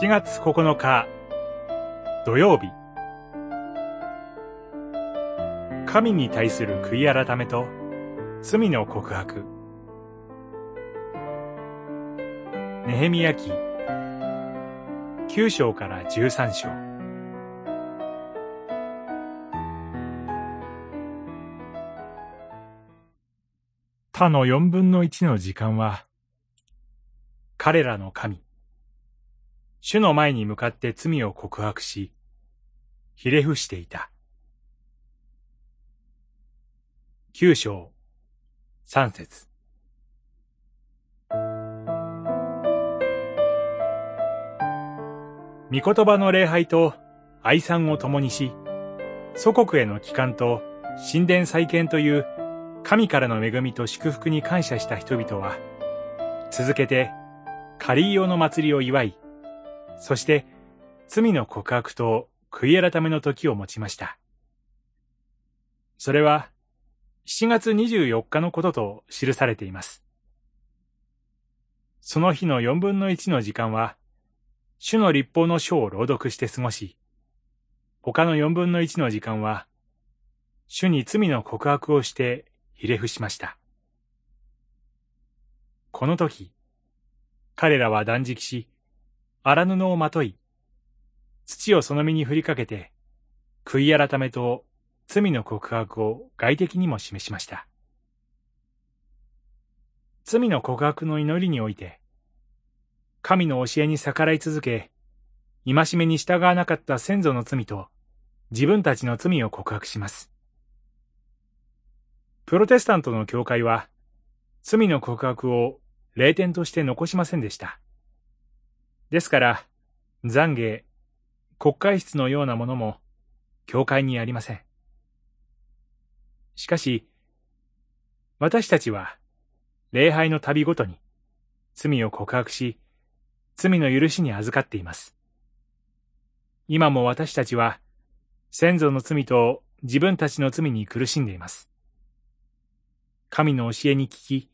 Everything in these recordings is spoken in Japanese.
7月9日土曜日。神に対する悔い改めと罪の告白。ネヘミヤ記9章から13章。他の四分の一の時間は彼らの神。主の前に向かって罪を告白し、ひれ伏していた。九章、三節。御言葉の礼拝と愛賛を共にし、祖国への帰還と神殿再建という神からの恵みと祝福に感謝した人々は、続けてカリーヨの祭りを祝い、そして罪の告白と悔い改めの時を持ちました。それは7月24日のことと記されています。その日の4分の1の時間は、主の立法の書を朗読して過ごし、他の4分の1の時間は、主に罪の告白をしてひれ伏しました。この時、彼らは断食し、荒布をまとい、土をその身に振りかけて、悔い改めと罪の告白を外的にも示しました。罪の告白の祈りにおいて、神の教えに逆らい続け、戒めに従わなかった先祖の罪と自分たちの罪を告白します。プロテスタントの教会は、罪の告白を霊点として残しませんでした。ですから、懺悔、国会室のようなものも、教会にありません。しかし、私たちは、礼拝の旅ごとに、罪を告白し、罪の許しに預かっています。今も私たちは、先祖の罪と自分たちの罪に苦しんでいます。神の教えに聞き、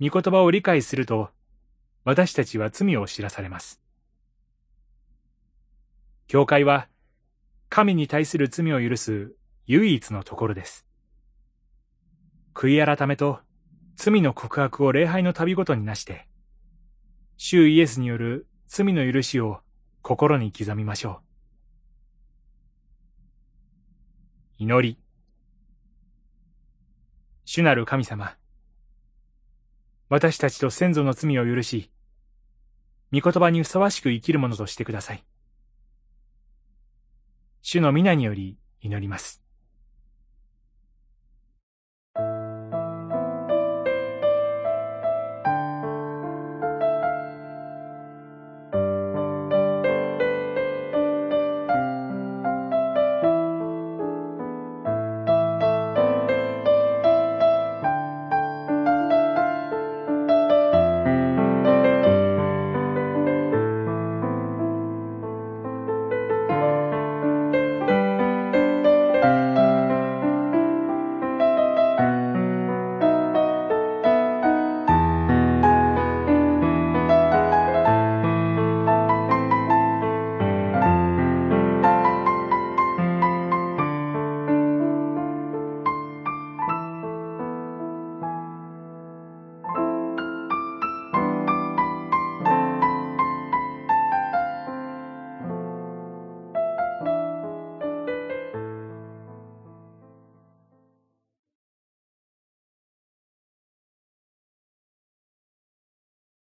御言葉を理解すると、私たちは罪を知らされます。教会は、神に対する罪を許す唯一のところです。悔い改めと罪の告白を礼拝の旅ごとになして、主イエスによる罪の許しを心に刻みましょう。祈り。主なる神様。私たちと先祖の罪を許し、御言葉にふさわしく生きるものとしてください。主の皆により祈ります。